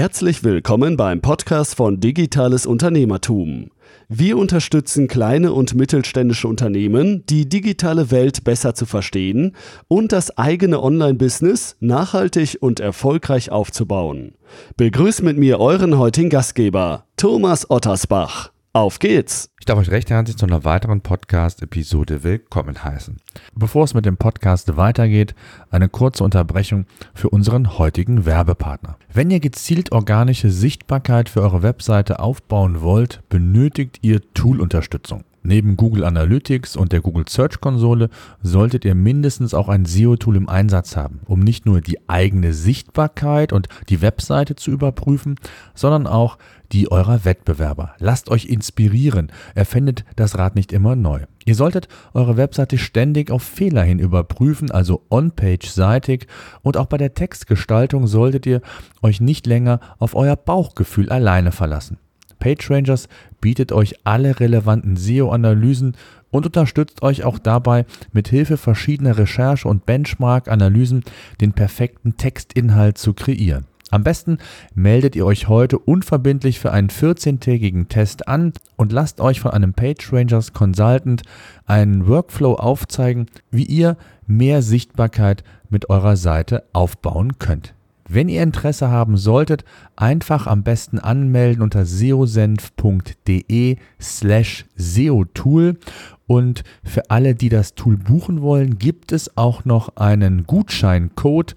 Herzlich willkommen beim Podcast von Digitales Unternehmertum. Wir unterstützen kleine und mittelständische Unternehmen, die digitale Welt besser zu verstehen und das eigene Online-Business nachhaltig und erfolgreich aufzubauen. Begrüßt mit mir euren heutigen Gastgeber, Thomas Ottersbach. Auf geht's! Ich darf euch recht herzlich zu einer weiteren Podcast-Episode willkommen heißen. Bevor es mit dem Podcast weitergeht, eine kurze Unterbrechung für unseren heutigen Werbepartner. Wenn ihr gezielt organische Sichtbarkeit für eure Webseite aufbauen wollt, benötigt ihr Tool-Unterstützung. Neben Google Analytics und der Google Search Konsole solltet ihr mindestens auch ein SEO-Tool im Einsatz haben, um nicht nur die eigene Sichtbarkeit und die Webseite zu überprüfen, sondern auch die eurer Wettbewerber. Lasst euch inspirieren, erfindet das Rad nicht immer neu. Ihr solltet eure Webseite ständig auf Fehler hin überprüfen, also on-page-seitig und auch bei der Textgestaltung solltet ihr euch nicht länger auf euer Bauchgefühl alleine verlassen. PageRangers bietet euch alle relevanten SEO-Analysen und unterstützt euch auch dabei, mit Hilfe verschiedener Recherche- und Benchmark-Analysen den perfekten Textinhalt zu kreieren. Am besten meldet ihr euch heute unverbindlich für einen 14-tägigen Test an und lasst euch von einem PageRangers Consultant einen Workflow aufzeigen, wie ihr mehr Sichtbarkeit mit eurer Seite aufbauen könnt. Wenn ihr Interesse haben solltet, einfach am besten anmelden unter seosenf.de slash seotool. Und für alle, die das Tool buchen wollen, gibt es auch noch einen Gutscheincode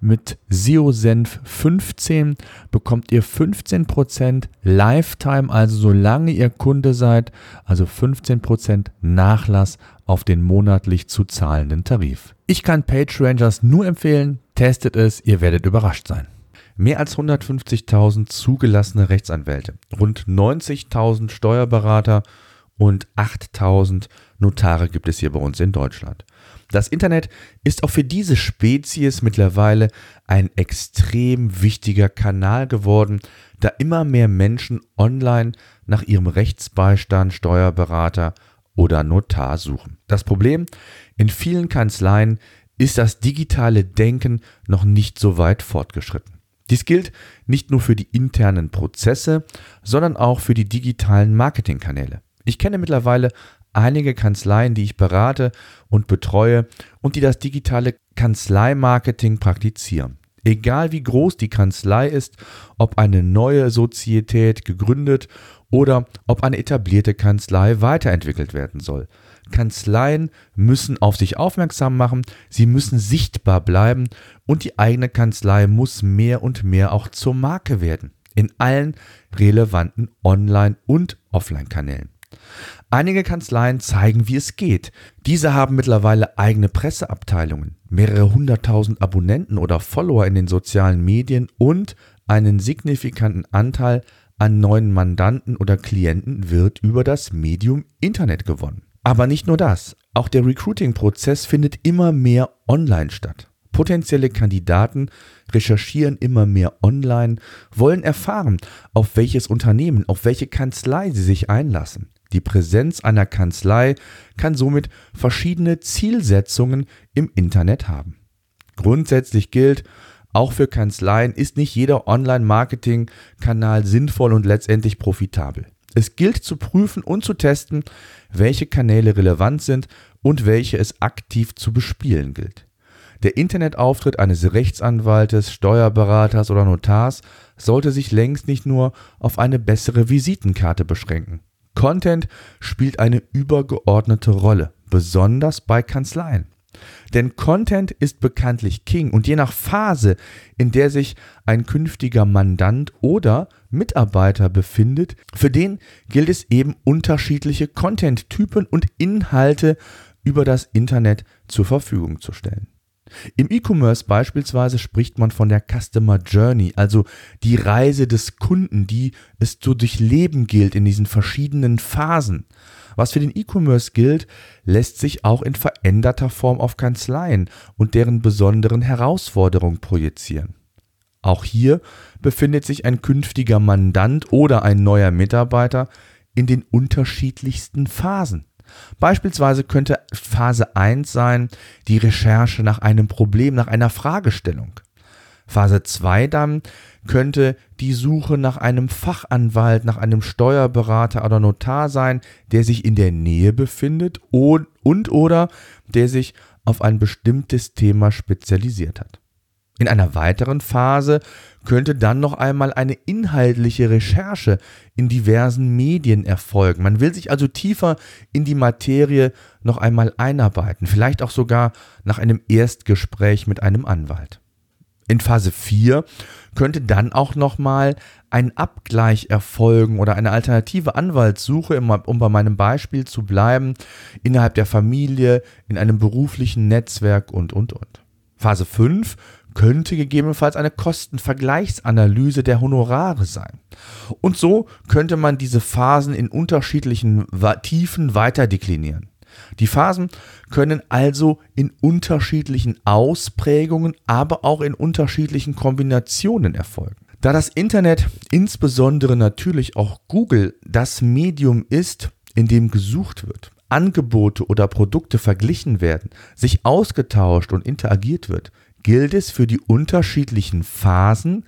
mit SEOsenf15 bekommt ihr 15% Lifetime, also solange ihr Kunde seid, also 15% Nachlass auf den monatlich zu zahlenden Tarif. Ich kann PageRangers nur empfehlen, testet es, ihr werdet überrascht sein. Mehr als 150.000 zugelassene Rechtsanwälte, rund 90.000 Steuerberater und 8.000 Notare gibt es hier bei uns in Deutschland. Das Internet ist auch für diese Spezies mittlerweile ein extrem wichtiger Kanal geworden, da immer mehr Menschen online nach ihrem Rechtsbeistand, Steuerberater oder Notar suchen. Das Problem, in vielen Kanzleien ist das digitale Denken noch nicht so weit fortgeschritten. Dies gilt nicht nur für die internen Prozesse, sondern auch für die digitalen Marketingkanäle. Ich kenne mittlerweile einige Kanzleien, die ich berate und betreue und die das digitale Kanzleimarketing praktizieren. Egal wie groß die Kanzlei ist, ob eine neue Sozietät gegründet oder ob eine etablierte Kanzlei weiterentwickelt werden soll. Kanzleien müssen auf sich aufmerksam machen, sie müssen sichtbar bleiben und die eigene Kanzlei muss mehr und mehr auch zur Marke werden in allen relevanten Online- und Offline-Kanälen. Einige Kanzleien zeigen, wie es geht. Diese haben mittlerweile eigene Presseabteilungen, mehrere hunderttausend Abonnenten oder Follower in den sozialen Medien und einen signifikanten Anteil an neuen Mandanten oder Klienten wird über das Medium Internet gewonnen. Aber nicht nur das, auch der Recruiting-Prozess findet immer mehr online statt. Potenzielle Kandidaten recherchieren immer mehr online, wollen erfahren, auf welches Unternehmen, auf welche Kanzlei sie sich einlassen. Die Präsenz einer Kanzlei kann somit verschiedene Zielsetzungen im Internet haben. Grundsätzlich gilt, auch für Kanzleien ist nicht jeder Online-Marketing-Kanal sinnvoll und letztendlich profitabel. Es gilt zu prüfen und zu testen, welche Kanäle relevant sind und welche es aktiv zu bespielen gilt. Der Internetauftritt eines Rechtsanwaltes, Steuerberaters oder Notars sollte sich längst nicht nur auf eine bessere Visitenkarte beschränken. Content spielt eine übergeordnete Rolle, besonders bei Kanzleien. Denn Content ist bekanntlich King und je nach Phase, in der sich ein künftiger Mandant oder Mitarbeiter befindet, für den gilt es eben unterschiedliche Content-Typen und Inhalte über das Internet zur Verfügung zu stellen. Im E-Commerce beispielsweise spricht man von der Customer Journey, also die Reise des Kunden, die es zu durchleben gilt in diesen verschiedenen Phasen. Was für den E-Commerce gilt, lässt sich auch in veränderter Form auf Kanzleien und deren besonderen Herausforderungen projizieren. Auch hier befindet sich ein künftiger Mandant oder ein neuer Mitarbeiter in den unterschiedlichsten Phasen. Beispielsweise könnte Phase 1 sein die Recherche nach einem Problem, nach einer Fragestellung. Phase 2 dann könnte die Suche nach einem Fachanwalt, nach einem Steuerberater oder Notar sein, der sich in der Nähe befindet und, und oder der sich auf ein bestimmtes Thema spezialisiert hat. In einer weiteren Phase könnte dann noch einmal eine inhaltliche Recherche in diversen Medien erfolgen. Man will sich also tiefer in die Materie noch einmal einarbeiten, vielleicht auch sogar nach einem Erstgespräch mit einem Anwalt. In Phase 4 könnte dann auch nochmal ein Abgleich erfolgen oder eine alternative Anwaltssuche, um bei meinem Beispiel zu bleiben, innerhalb der Familie, in einem beruflichen Netzwerk und, und, und. Phase 5 könnte gegebenenfalls eine Kostenvergleichsanalyse der Honorare sein. Und so könnte man diese Phasen in unterschiedlichen Tiefen weiter deklinieren. Die Phasen können also in unterschiedlichen Ausprägungen, aber auch in unterschiedlichen Kombinationen erfolgen. Da das Internet, insbesondere natürlich auch Google, das Medium ist, in dem gesucht wird, Angebote oder Produkte verglichen werden, sich ausgetauscht und interagiert wird, gilt es für die unterschiedlichen Phasen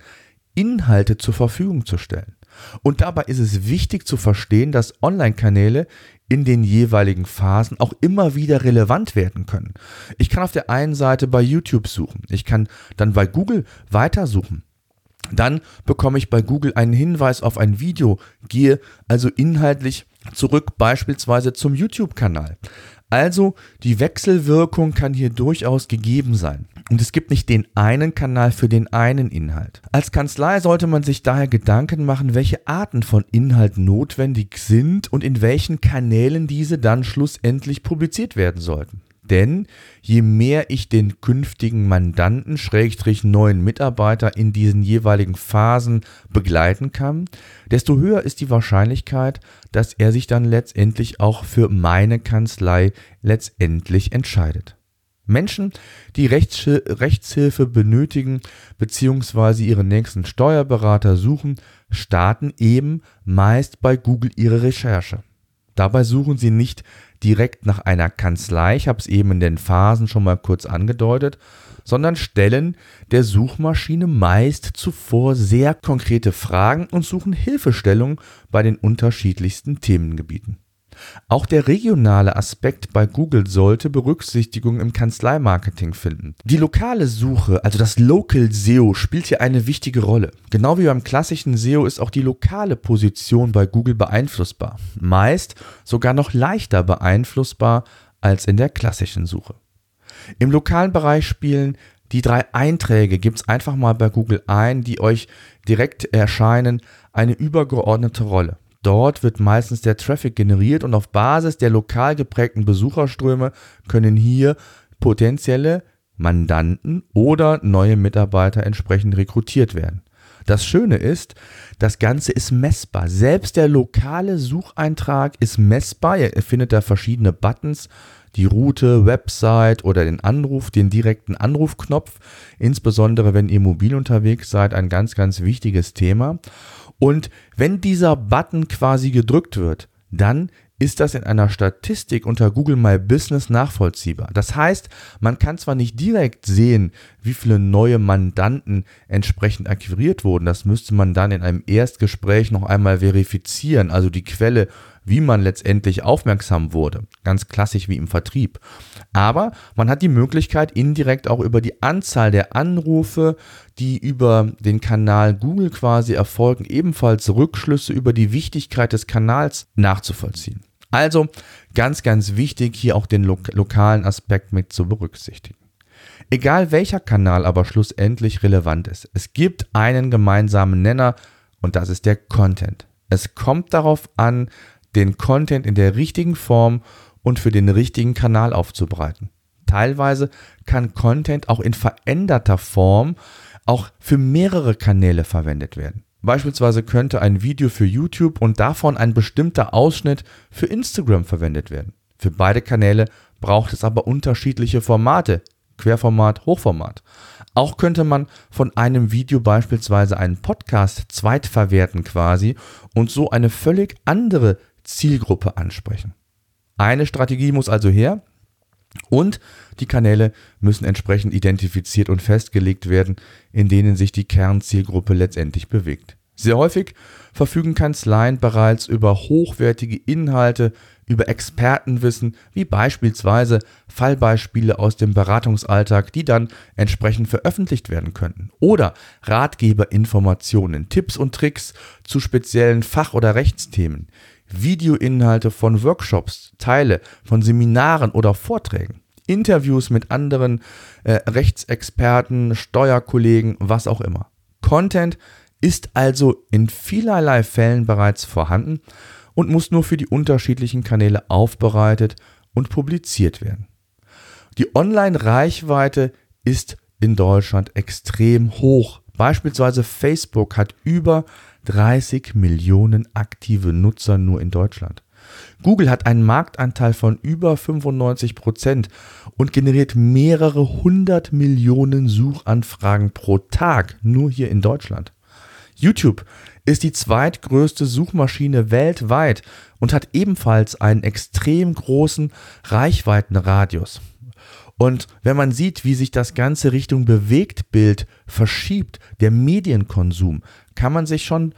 Inhalte zur Verfügung zu stellen. Und dabei ist es wichtig zu verstehen, dass Online-Kanäle in den jeweiligen Phasen auch immer wieder relevant werden können. Ich kann auf der einen Seite bei YouTube suchen, ich kann dann bei Google weitersuchen. Dann bekomme ich bei Google einen Hinweis auf ein Video, gehe also inhaltlich zurück beispielsweise zum YouTube-Kanal. Also die Wechselwirkung kann hier durchaus gegeben sein. Und es gibt nicht den einen Kanal für den einen Inhalt. Als Kanzlei sollte man sich daher Gedanken machen, welche Arten von Inhalt notwendig sind und in welchen Kanälen diese dann schlussendlich publiziert werden sollten. Denn je mehr ich den künftigen Mandanten, Schrägstrich neuen Mitarbeiter in diesen jeweiligen Phasen begleiten kann, desto höher ist die Wahrscheinlichkeit, dass er sich dann letztendlich auch für meine Kanzlei letztendlich entscheidet. Menschen, die Rechts Rechtshilfe benötigen bzw. ihren nächsten Steuerberater suchen, starten eben meist bei Google ihre Recherche. Dabei suchen sie nicht direkt nach einer Kanzlei, ich habe es eben in den Phasen schon mal kurz angedeutet, sondern stellen der Suchmaschine meist zuvor sehr konkrete Fragen und suchen Hilfestellung bei den unterschiedlichsten Themengebieten. Auch der regionale Aspekt bei Google sollte Berücksichtigung im Kanzleimarketing finden. Die lokale Suche, also das Local SEO, spielt hier eine wichtige Rolle. Genau wie beim klassischen SEO ist auch die lokale Position bei Google beeinflussbar. Meist sogar noch leichter beeinflussbar als in der klassischen Suche. Im lokalen Bereich spielen die drei Einträge, gibt es einfach mal bei Google ein, die euch direkt erscheinen, eine übergeordnete Rolle. Dort wird meistens der Traffic generiert und auf Basis der lokal geprägten Besucherströme können hier potenzielle Mandanten oder neue Mitarbeiter entsprechend rekrutiert werden. Das Schöne ist, das Ganze ist messbar. Selbst der lokale Sucheintrag ist messbar. Ihr findet da verschiedene Buttons, die Route, Website oder den Anruf, den direkten Anrufknopf. Insbesondere wenn ihr mobil unterwegs seid, ein ganz, ganz wichtiges Thema. Und wenn dieser Button quasi gedrückt wird, dann ist das in einer Statistik unter Google My Business nachvollziehbar. Das heißt, man kann zwar nicht direkt sehen, wie viele neue Mandanten entsprechend akquiriert wurden, das müsste man dann in einem Erstgespräch noch einmal verifizieren, also die Quelle wie man letztendlich aufmerksam wurde. Ganz klassisch wie im Vertrieb. Aber man hat die Möglichkeit, indirekt auch über die Anzahl der Anrufe, die über den Kanal Google quasi erfolgen, ebenfalls Rückschlüsse über die Wichtigkeit des Kanals nachzuvollziehen. Also ganz, ganz wichtig, hier auch den lo lokalen Aspekt mit zu berücksichtigen. Egal welcher Kanal aber schlussendlich relevant ist, es gibt einen gemeinsamen Nenner und das ist der Content. Es kommt darauf an, den Content in der richtigen Form und für den richtigen Kanal aufzubereiten. Teilweise kann Content auch in veränderter Form auch für mehrere Kanäle verwendet werden. Beispielsweise könnte ein Video für YouTube und davon ein bestimmter Ausschnitt für Instagram verwendet werden. Für beide Kanäle braucht es aber unterschiedliche Formate, Querformat, Hochformat. Auch könnte man von einem Video beispielsweise einen Podcast zweitverwerten quasi und so eine völlig andere Zielgruppe ansprechen. Eine Strategie muss also her. Und die Kanäle müssen entsprechend identifiziert und festgelegt werden, in denen sich die Kernzielgruppe letztendlich bewegt. Sehr häufig verfügen Kanzleien bereits über hochwertige Inhalte, über Expertenwissen, wie beispielsweise Fallbeispiele aus dem Beratungsalltag, die dann entsprechend veröffentlicht werden könnten. Oder Ratgeberinformationen, Tipps und Tricks zu speziellen Fach- oder Rechtsthemen, Videoinhalte von Workshops, Teile von Seminaren oder Vorträgen. Interviews mit anderen äh, Rechtsexperten, Steuerkollegen, was auch immer. Content ist also in vielerlei Fällen bereits vorhanden und muss nur für die unterschiedlichen Kanäle aufbereitet und publiziert werden. Die Online-Reichweite ist in Deutschland extrem hoch. Beispielsweise Facebook hat über 30 Millionen aktive Nutzer nur in Deutschland. Google hat einen Marktanteil von über 95 Prozent und generiert mehrere hundert Millionen Suchanfragen pro Tag nur hier in Deutschland. YouTube ist die zweitgrößte Suchmaschine weltweit und hat ebenfalls einen extrem großen Reichweitenradius. Und wenn man sieht, wie sich das Ganze Richtung Bewegtbild verschiebt, der Medienkonsum, kann man sich schon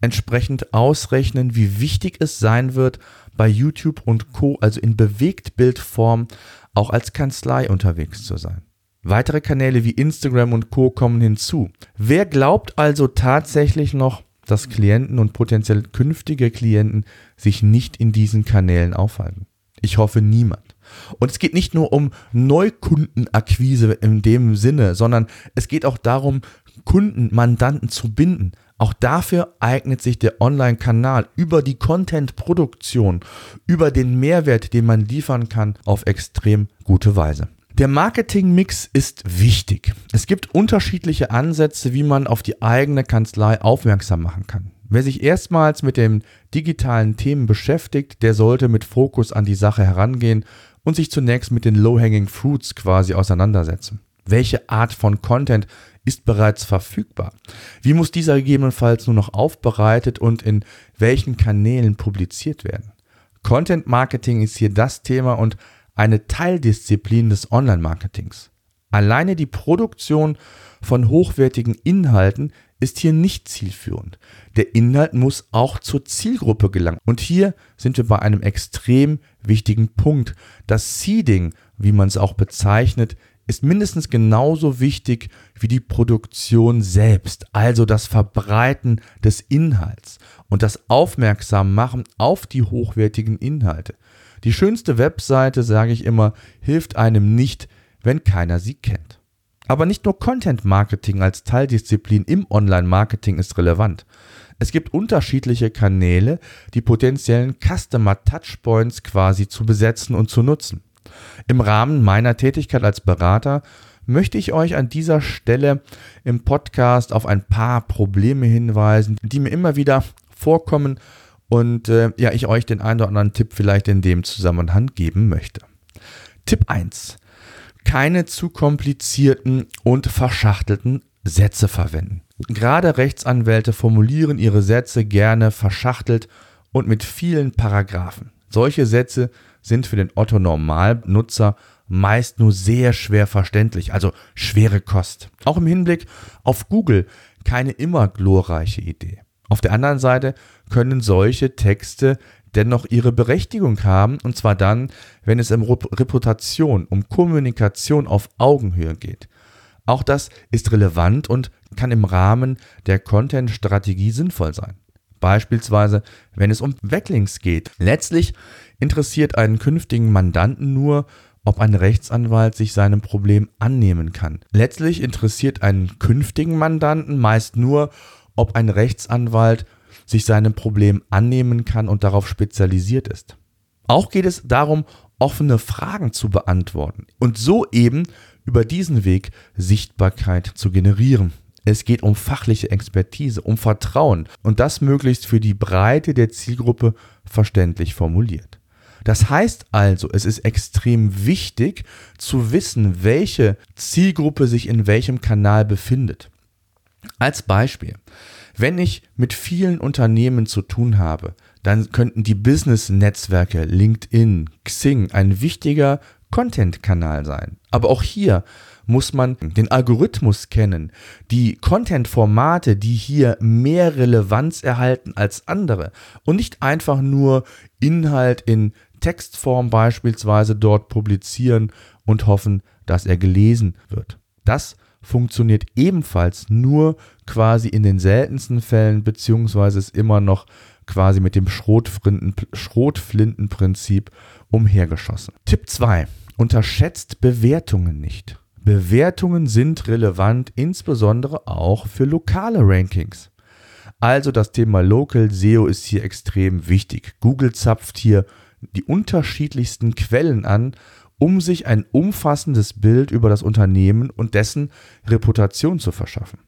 entsprechend ausrechnen, wie wichtig es sein wird, bei YouTube und Co, also in Bewegtbildform, auch als Kanzlei unterwegs zu sein. Weitere Kanäle wie Instagram und Co kommen hinzu. Wer glaubt also tatsächlich noch, dass Klienten und potenziell künftige Klienten sich nicht in diesen Kanälen aufhalten? Ich hoffe niemand. Und es geht nicht nur um Neukundenakquise in dem Sinne, sondern es geht auch darum, Kunden, Mandanten zu binden, auch dafür eignet sich der Online-Kanal über die Content-Produktion, über den Mehrwert, den man liefern kann, auf extrem gute Weise. Der Marketing-Mix ist wichtig. Es gibt unterschiedliche Ansätze, wie man auf die eigene Kanzlei aufmerksam machen kann. Wer sich erstmals mit den digitalen Themen beschäftigt, der sollte mit Fokus an die Sache herangehen und sich zunächst mit den Low-Hanging Fruits quasi auseinandersetzen. Welche Art von Content ist bereits verfügbar. Wie muss dieser gegebenenfalls nur noch aufbereitet und in welchen Kanälen publiziert werden? Content Marketing ist hier das Thema und eine Teildisziplin des Online-Marketings. Alleine die Produktion von hochwertigen Inhalten ist hier nicht zielführend. Der Inhalt muss auch zur Zielgruppe gelangen. Und hier sind wir bei einem extrem wichtigen Punkt. Das Seeding, wie man es auch bezeichnet, ist mindestens genauso wichtig wie die Produktion selbst, also das Verbreiten des Inhalts und das Aufmerksammachen auf die hochwertigen Inhalte. Die schönste Webseite, sage ich immer, hilft einem nicht, wenn keiner sie kennt. Aber nicht nur Content Marketing als Teildisziplin im Online-Marketing ist relevant. Es gibt unterschiedliche Kanäle, die potenziellen Customer Touchpoints quasi zu besetzen und zu nutzen. Im Rahmen meiner Tätigkeit als Berater möchte ich euch an dieser Stelle im Podcast auf ein paar Probleme hinweisen, die mir immer wieder vorkommen und äh, ja, ich euch den einen oder anderen Tipp vielleicht in dem Zusammenhang geben möchte. Tipp 1. Keine zu komplizierten und verschachtelten Sätze verwenden. Gerade Rechtsanwälte formulieren ihre Sätze gerne verschachtelt und mit vielen Paragraphen. Solche Sätze sind für den Otto Normalnutzer meist nur sehr schwer verständlich, also schwere Kost. Auch im Hinblick auf Google keine immer glorreiche Idee. Auf der anderen Seite können solche Texte dennoch ihre Berechtigung haben, und zwar dann, wenn es um Reputation, um Kommunikation auf Augenhöhe geht. Auch das ist relevant und kann im Rahmen der Content-Strategie sinnvoll sein. Beispielsweise, wenn es um Backlinks geht. Letztlich interessiert einen künftigen Mandanten nur, ob ein Rechtsanwalt sich seinem Problem annehmen kann. Letztlich interessiert einen künftigen Mandanten meist nur, ob ein Rechtsanwalt sich seinem Problem annehmen kann und darauf spezialisiert ist. Auch geht es darum, offene Fragen zu beantworten und so eben über diesen Weg Sichtbarkeit zu generieren. Es geht um fachliche Expertise, um Vertrauen und das möglichst für die Breite der Zielgruppe verständlich formuliert. Das heißt also, es ist extrem wichtig zu wissen, welche Zielgruppe sich in welchem Kanal befindet. Als Beispiel, wenn ich mit vielen Unternehmen zu tun habe, dann könnten die Business-Netzwerke LinkedIn, Xing ein wichtiger Content-Kanal sein. Aber auch hier muss man den Algorithmus kennen, die Content-Formate, die hier mehr Relevanz erhalten als andere und nicht einfach nur Inhalt in Textform beispielsweise dort publizieren und hoffen, dass er gelesen wird. Das funktioniert ebenfalls nur quasi in den seltensten Fällen, beziehungsweise ist immer noch quasi mit dem Schrotflintenprinzip umhergeschossen. Tipp 2. Unterschätzt Bewertungen nicht. Bewertungen sind relevant, insbesondere auch für lokale Rankings. Also das Thema Local SEO ist hier extrem wichtig. Google zapft hier die unterschiedlichsten Quellen an, um sich ein umfassendes Bild über das Unternehmen und dessen Reputation zu verschaffen.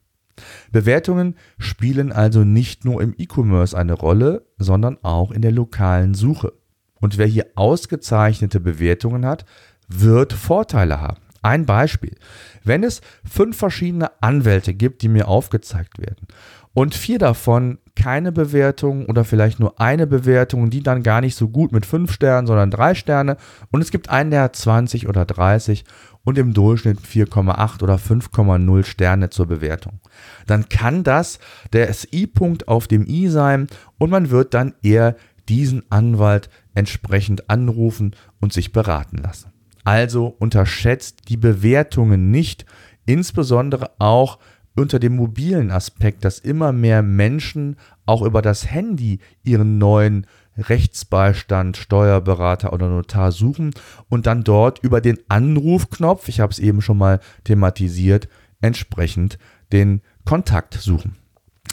Bewertungen spielen also nicht nur im E-Commerce eine Rolle, sondern auch in der lokalen Suche. Und wer hier ausgezeichnete Bewertungen hat, wird Vorteile haben. Ein Beispiel. Wenn es fünf verschiedene Anwälte gibt, die mir aufgezeigt werden und vier davon keine Bewertung oder vielleicht nur eine Bewertung, die dann gar nicht so gut mit fünf Sternen, sondern drei Sterne und es gibt einen, der hat 20 oder 30 und im Durchschnitt 4,8 oder 5,0 Sterne zur Bewertung. Dann kann das der SI-Punkt auf dem I sein und man wird dann eher diesen Anwalt entsprechend anrufen und sich beraten lassen. Also unterschätzt die Bewertungen nicht, insbesondere auch unter dem mobilen Aspekt, dass immer mehr Menschen auch über das Handy ihren neuen Rechtsbeistand, Steuerberater oder Notar suchen und dann dort über den Anrufknopf, ich habe es eben schon mal thematisiert, entsprechend den Kontakt suchen.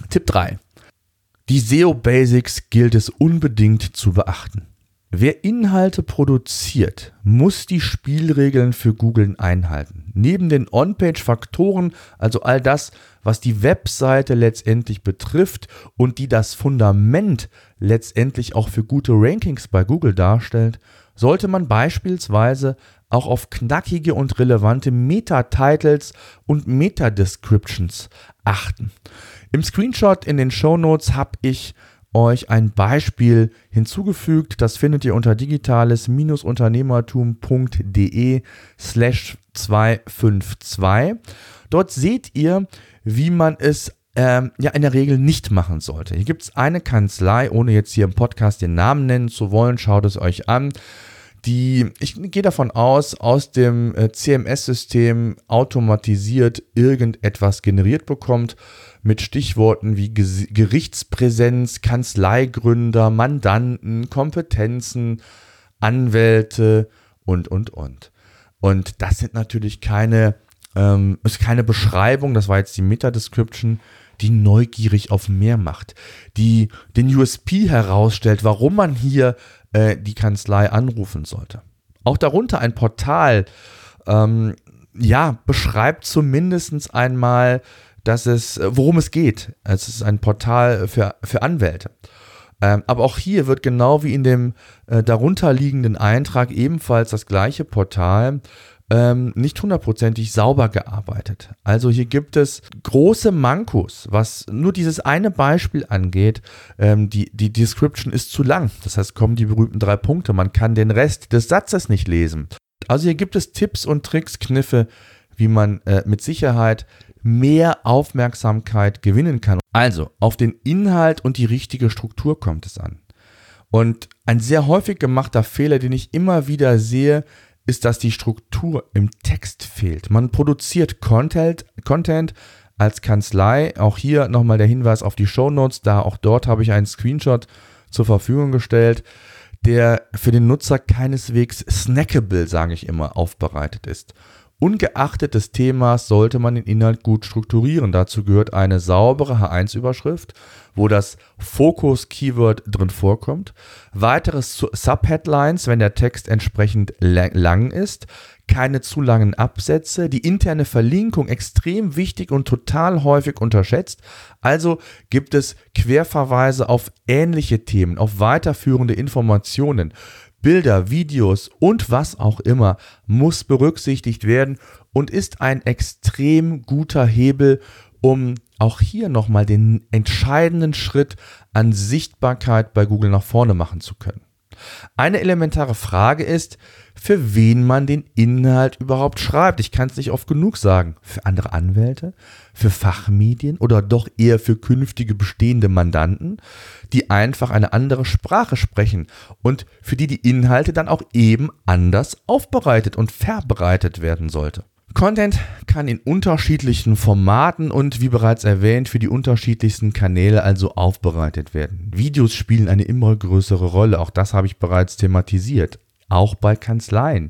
Tipp 3. Die SEO Basics gilt es unbedingt zu beachten. Wer Inhalte produziert, muss die Spielregeln für Google einhalten. Neben den On-Page-Faktoren, also all das, was die Webseite letztendlich betrifft und die das Fundament letztendlich auch für gute Rankings bei Google darstellt, sollte man beispielsweise auch auf knackige und relevante Meta-Titles und Meta-Descriptions achten. Im Screenshot in den Show Notes habe ich euch ein Beispiel hinzugefügt. Das findet ihr unter digitales-unternehmertum.de slash 252. Dort seht ihr, wie man es ähm, ja in der Regel nicht machen sollte. Hier gibt es eine Kanzlei, ohne jetzt hier im Podcast den Namen nennen zu wollen, schaut es euch an die, ich gehe davon aus, aus dem äh, CMS-System automatisiert irgendetwas generiert bekommt mit Stichworten wie Gerichtspräsenz, Kanzleigründer, Mandanten, Kompetenzen, Anwälte und, und, und. Und das sind natürlich keine, ähm, ist keine Beschreibung, das war jetzt die Meta-Description, die neugierig auf mehr macht, die den USP herausstellt, warum man hier äh, die Kanzlei anrufen sollte. Auch darunter ein Portal, ähm, ja, beschreibt zumindest einmal, dass es, worum es geht. Es ist ein Portal für, für Anwälte. Ähm, aber auch hier wird genau wie in dem äh, darunterliegenden Eintrag ebenfalls das gleiche Portal ähm, nicht hundertprozentig sauber gearbeitet. Also hier gibt es große Mankos, was nur dieses eine Beispiel angeht. Ähm, die, die Description ist zu lang. Das heißt, kommen die berühmten drei Punkte. Man kann den Rest des Satzes nicht lesen. Also hier gibt es Tipps und Tricks, Kniffe, wie man äh, mit Sicherheit mehr Aufmerksamkeit gewinnen kann. Also auf den Inhalt und die richtige Struktur kommt es an. Und ein sehr häufig gemachter Fehler, den ich immer wieder sehe, ist, dass die Struktur im Text fehlt. Man produziert Content, Content als Kanzlei. Auch hier nochmal der Hinweis auf die Show Notes. Da auch dort habe ich einen Screenshot zur Verfügung gestellt, der für den Nutzer keineswegs snackable, sage ich immer, aufbereitet ist. Ungeachtet des Themas sollte man den Inhalt gut strukturieren. Dazu gehört eine saubere H1-Überschrift, wo das Fokus-Keyword drin vorkommt. Weitere Subheadlines, wenn der Text entsprechend lang ist. Keine zu langen Absätze. Die interne Verlinkung extrem wichtig und total häufig unterschätzt. Also gibt es Querverweise auf ähnliche Themen, auf weiterführende Informationen. Bilder, Videos und was auch immer muss berücksichtigt werden und ist ein extrem guter Hebel, um auch hier nochmal den entscheidenden Schritt an Sichtbarkeit bei Google nach vorne machen zu können. Eine elementare Frage ist, für wen man den Inhalt überhaupt schreibt. Ich kann es nicht oft genug sagen. Für andere Anwälte? Für Fachmedien? Oder doch eher für künftige bestehende Mandanten, die einfach eine andere Sprache sprechen und für die die Inhalte dann auch eben anders aufbereitet und verbreitet werden sollte. Content kann in unterschiedlichen Formaten und wie bereits erwähnt für die unterschiedlichsten Kanäle also aufbereitet werden. Videos spielen eine immer größere Rolle, auch das habe ich bereits thematisiert, auch bei Kanzleien.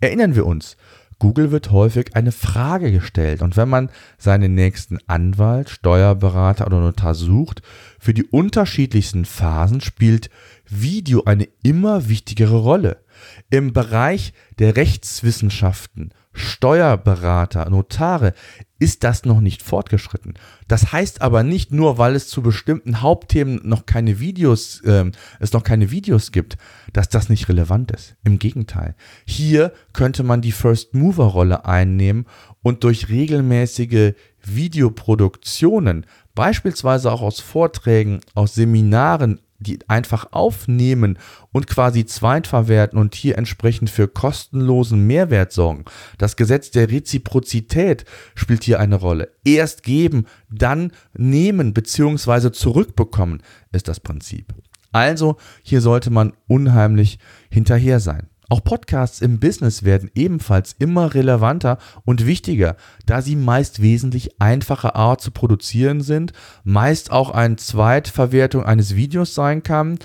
Erinnern wir uns, Google wird häufig eine Frage gestellt und wenn man seinen nächsten Anwalt, Steuerberater oder Notar sucht, für die unterschiedlichsten Phasen spielt Video eine immer wichtigere Rolle. Im Bereich der Rechtswissenschaften Steuerberater, Notare ist das noch nicht fortgeschritten. Das heißt aber nicht nur, weil es zu bestimmten Hauptthemen noch keine Videos, äh, es noch keine Videos gibt, dass das nicht relevant ist. Im Gegenteil. Hier könnte man die First Mover Rolle einnehmen und durch regelmäßige Videoproduktionen, beispielsweise auch aus Vorträgen, aus Seminaren, die einfach aufnehmen und quasi zweitverwerten und hier entsprechend für kostenlosen Mehrwert sorgen. Das Gesetz der Reziprozität spielt hier eine Rolle. Erst geben, dann nehmen bzw. zurückbekommen ist das Prinzip. Also hier sollte man unheimlich hinterher sein. Auch Podcasts im Business werden ebenfalls immer relevanter und wichtiger, da sie meist wesentlich einfacher Art zu produzieren sind, meist auch eine Zweitverwertung eines Videos sein kann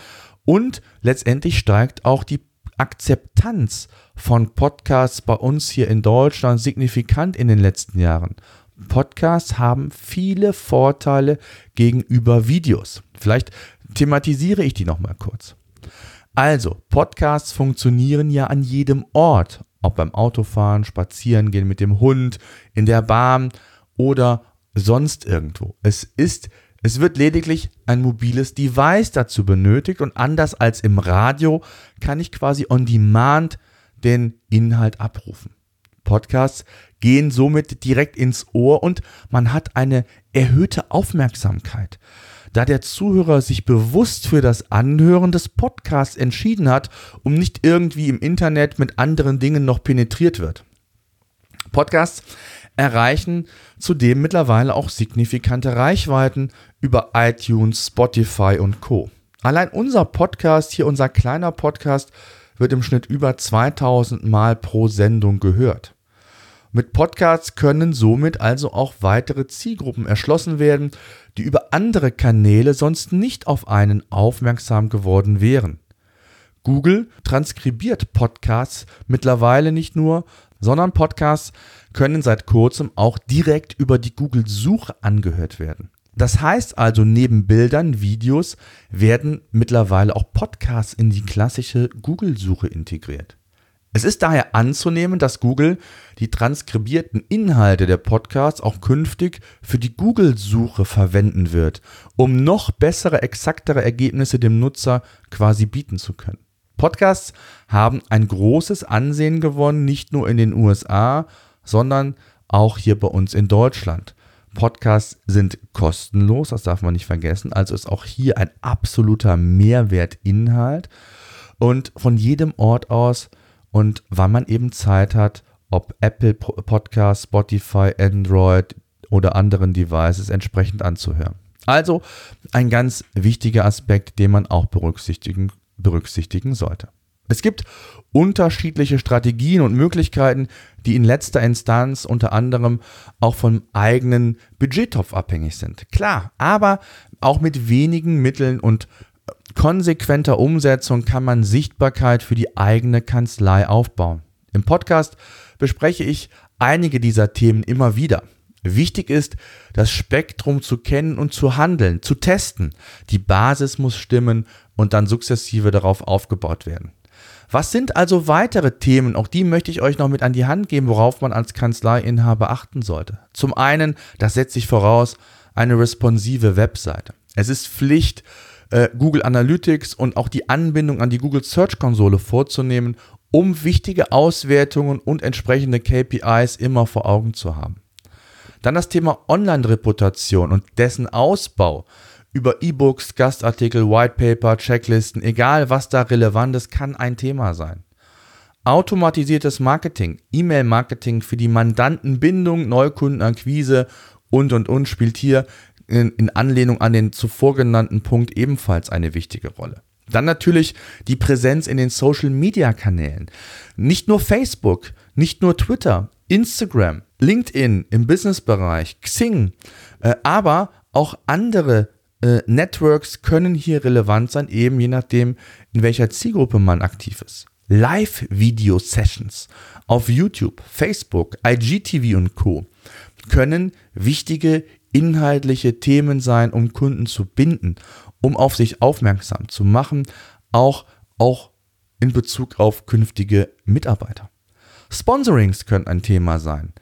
und letztendlich steigt auch die Akzeptanz von Podcasts bei uns hier in Deutschland signifikant in den letzten Jahren. Podcasts haben viele Vorteile gegenüber Videos. Vielleicht thematisiere ich die nochmal kurz. Also, Podcasts funktionieren ja an jedem Ort, ob beim Autofahren, spazieren gehen mit dem Hund, in der Bahn oder sonst irgendwo. Es ist es wird lediglich ein mobiles Device dazu benötigt und anders als im Radio kann ich quasi on demand den Inhalt abrufen. Podcasts gehen somit direkt ins Ohr und man hat eine erhöhte Aufmerksamkeit da der Zuhörer sich bewusst für das Anhören des Podcasts entschieden hat und nicht irgendwie im Internet mit anderen Dingen noch penetriert wird. Podcasts erreichen zudem mittlerweile auch signifikante Reichweiten über iTunes, Spotify und Co. Allein unser Podcast, hier unser kleiner Podcast, wird im Schnitt über 2000 Mal pro Sendung gehört. Mit Podcasts können somit also auch weitere Zielgruppen erschlossen werden, die über andere Kanäle sonst nicht auf einen aufmerksam geworden wären. Google transkribiert Podcasts mittlerweile nicht nur, sondern Podcasts können seit kurzem auch direkt über die Google-Suche angehört werden. Das heißt also, neben Bildern, Videos werden mittlerweile auch Podcasts in die klassische Google-Suche integriert. Es ist daher anzunehmen, dass Google die transkribierten Inhalte der Podcasts auch künftig für die Google-Suche verwenden wird, um noch bessere, exaktere Ergebnisse dem Nutzer quasi bieten zu können. Podcasts haben ein großes Ansehen gewonnen, nicht nur in den USA, sondern auch hier bei uns in Deutschland. Podcasts sind kostenlos, das darf man nicht vergessen, also ist auch hier ein absoluter Mehrwertinhalt und von jedem Ort aus und wann man eben Zeit hat, ob Apple Podcast, Spotify, Android oder anderen Devices entsprechend anzuhören. Also ein ganz wichtiger Aspekt, den man auch berücksichtigen, berücksichtigen sollte. Es gibt unterschiedliche Strategien und Möglichkeiten, die in letzter Instanz unter anderem auch vom eigenen Budgettopf abhängig sind. Klar, aber auch mit wenigen Mitteln und konsequenter Umsetzung kann man Sichtbarkeit für die eigene Kanzlei aufbauen. Im Podcast bespreche ich einige dieser Themen immer wieder. Wichtig ist, das Spektrum zu kennen und zu handeln, zu testen. Die Basis muss stimmen und dann sukzessive darauf aufgebaut werden. Was sind also weitere Themen? Auch die möchte ich euch noch mit an die Hand geben, worauf man als Kanzleiinhaber achten sollte. Zum einen, das setzt sich voraus, eine responsive Webseite. Es ist Pflicht, äh, Google Analytics und auch die Anbindung an die Google Search Konsole vorzunehmen, um wichtige Auswertungen und entsprechende KPIs immer vor Augen zu haben. Dann das Thema Online-Reputation und dessen Ausbau über E-Books, Gastartikel, Whitepaper, Checklisten, egal was da relevant ist, kann ein Thema sein. Automatisiertes Marketing, E-Mail-Marketing für die Mandantenbindung, Neukundenakquise und und und spielt hier in, in Anlehnung an den zuvor genannten Punkt ebenfalls eine wichtige Rolle. Dann natürlich die Präsenz in den Social-Media-Kanälen. Nicht nur Facebook, nicht nur Twitter, Instagram, LinkedIn im Businessbereich, Xing, äh, aber auch andere äh, Networks können hier relevant sein, eben je nachdem, in welcher Zielgruppe man aktiv ist. Live-Video-Sessions auf YouTube, Facebook, IGTV und Co. können wichtige inhaltliche Themen sein, um Kunden zu binden, um auf sich aufmerksam zu machen, auch, auch in Bezug auf künftige Mitarbeiter. Sponsorings können ein Thema sein.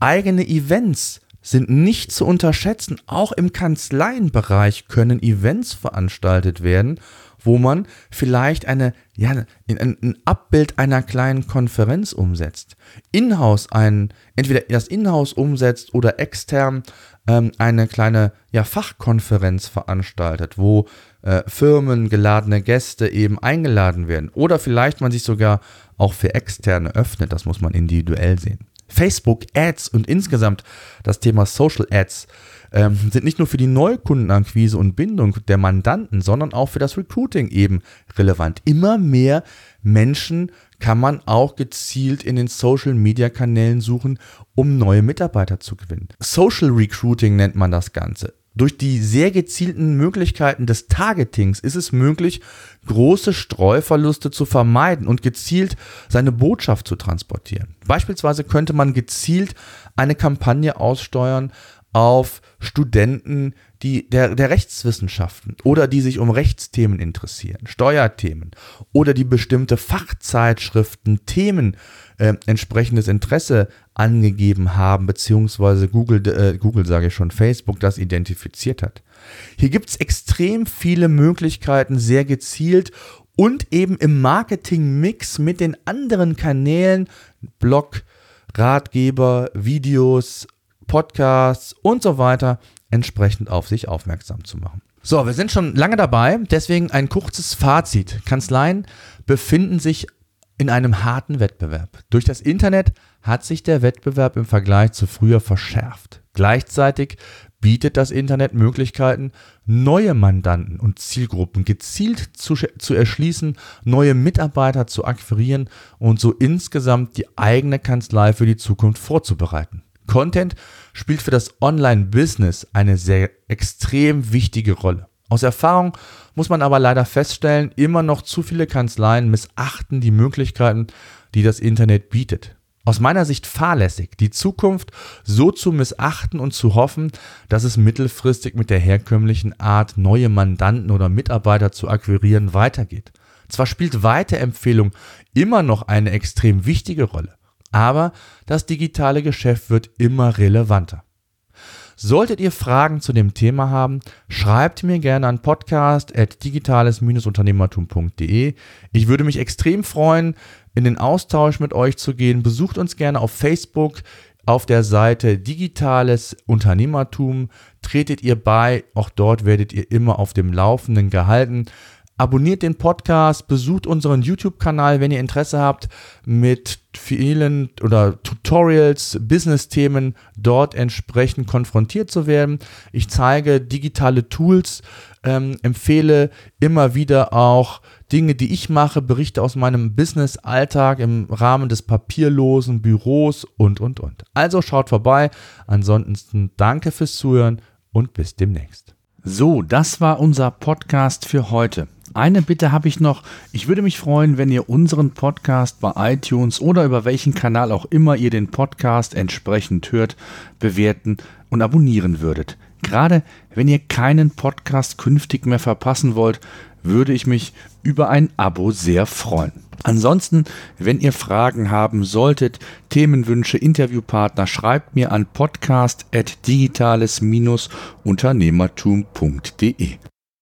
Eigene Events sind nicht zu unterschätzen. Auch im Kanzleienbereich können Events veranstaltet werden, wo man vielleicht eine, ja, ein, Abbild einer kleinen Konferenz umsetzt. Inhouse ein, entweder das Inhouse umsetzt oder extern ähm, eine kleine ja, Fachkonferenz veranstaltet, wo äh, Firmen, geladene Gäste eben eingeladen werden. Oder vielleicht man sich sogar auch für externe öffnet, das muss man individuell sehen. Facebook Ads und insgesamt das Thema Social Ads ähm, sind nicht nur für die Neukundenakquise und Bindung der Mandanten, sondern auch für das Recruiting eben relevant. Immer mehr Menschen kann man auch gezielt in den Social Media Kanälen suchen, um neue Mitarbeiter zu gewinnen. Social Recruiting nennt man das Ganze. Durch die sehr gezielten Möglichkeiten des Targetings ist es möglich, große Streuverluste zu vermeiden und gezielt seine Botschaft zu transportieren. Beispielsweise könnte man gezielt eine Kampagne aussteuern auf Studenten die, der, der Rechtswissenschaften oder die sich um Rechtsthemen interessieren, Steuerthemen oder die bestimmte Fachzeitschriften, Themen äh, entsprechendes Interesse angegeben haben, beziehungsweise Google, äh, Google sage ich schon, Facebook das identifiziert hat. Hier gibt es extrem viele Möglichkeiten, sehr gezielt und eben im Marketing-Mix mit den anderen Kanälen, Blog, Ratgeber, Videos, Podcasts und so weiter entsprechend auf sich aufmerksam zu machen. So, wir sind schon lange dabei, deswegen ein kurzes Fazit. Kanzleien befinden sich in einem harten Wettbewerb. Durch das Internet hat sich der Wettbewerb im Vergleich zu früher verschärft. Gleichzeitig bietet das Internet Möglichkeiten, neue Mandanten und Zielgruppen gezielt zu, zu erschließen, neue Mitarbeiter zu akquirieren und so insgesamt die eigene Kanzlei für die Zukunft vorzubereiten. Content spielt für das Online-Business eine sehr extrem wichtige Rolle. Aus Erfahrung muss man aber leider feststellen, immer noch zu viele Kanzleien missachten die Möglichkeiten, die das Internet bietet. Aus meiner Sicht fahrlässig, die Zukunft so zu missachten und zu hoffen, dass es mittelfristig mit der herkömmlichen Art, neue Mandanten oder Mitarbeiter zu akquirieren, weitergeht. Zwar spielt Weiterempfehlung immer noch eine extrem wichtige Rolle, aber das digitale Geschäft wird immer relevanter. Solltet ihr Fragen zu dem Thema haben, schreibt mir gerne an podcast.digitales-unternehmertum.de. Ich würde mich extrem freuen, in den Austausch mit euch zu gehen. Besucht uns gerne auf Facebook auf der Seite Digitales Unternehmertum. Tretet ihr bei, auch dort werdet ihr immer auf dem Laufenden gehalten. Abonniert den Podcast, besucht unseren YouTube-Kanal, wenn ihr Interesse habt, mit vielen oder Tutorials, Business-Themen dort entsprechend konfrontiert zu werden. Ich zeige digitale Tools, ähm, empfehle immer wieder auch Dinge, die ich mache, Berichte aus meinem Business-Alltag im Rahmen des papierlosen Büros und, und, und. Also schaut vorbei. Ansonsten danke fürs Zuhören und bis demnächst. So, das war unser Podcast für heute. Eine Bitte habe ich noch. Ich würde mich freuen, wenn ihr unseren Podcast bei iTunes oder über welchen Kanal auch immer ihr den Podcast entsprechend hört, bewerten und abonnieren würdet. Gerade wenn ihr keinen Podcast künftig mehr verpassen wollt, würde ich mich über ein Abo sehr freuen. Ansonsten, wenn ihr Fragen haben solltet, Themenwünsche, Interviewpartner, schreibt mir an podcast.digitales-unternehmertum.de.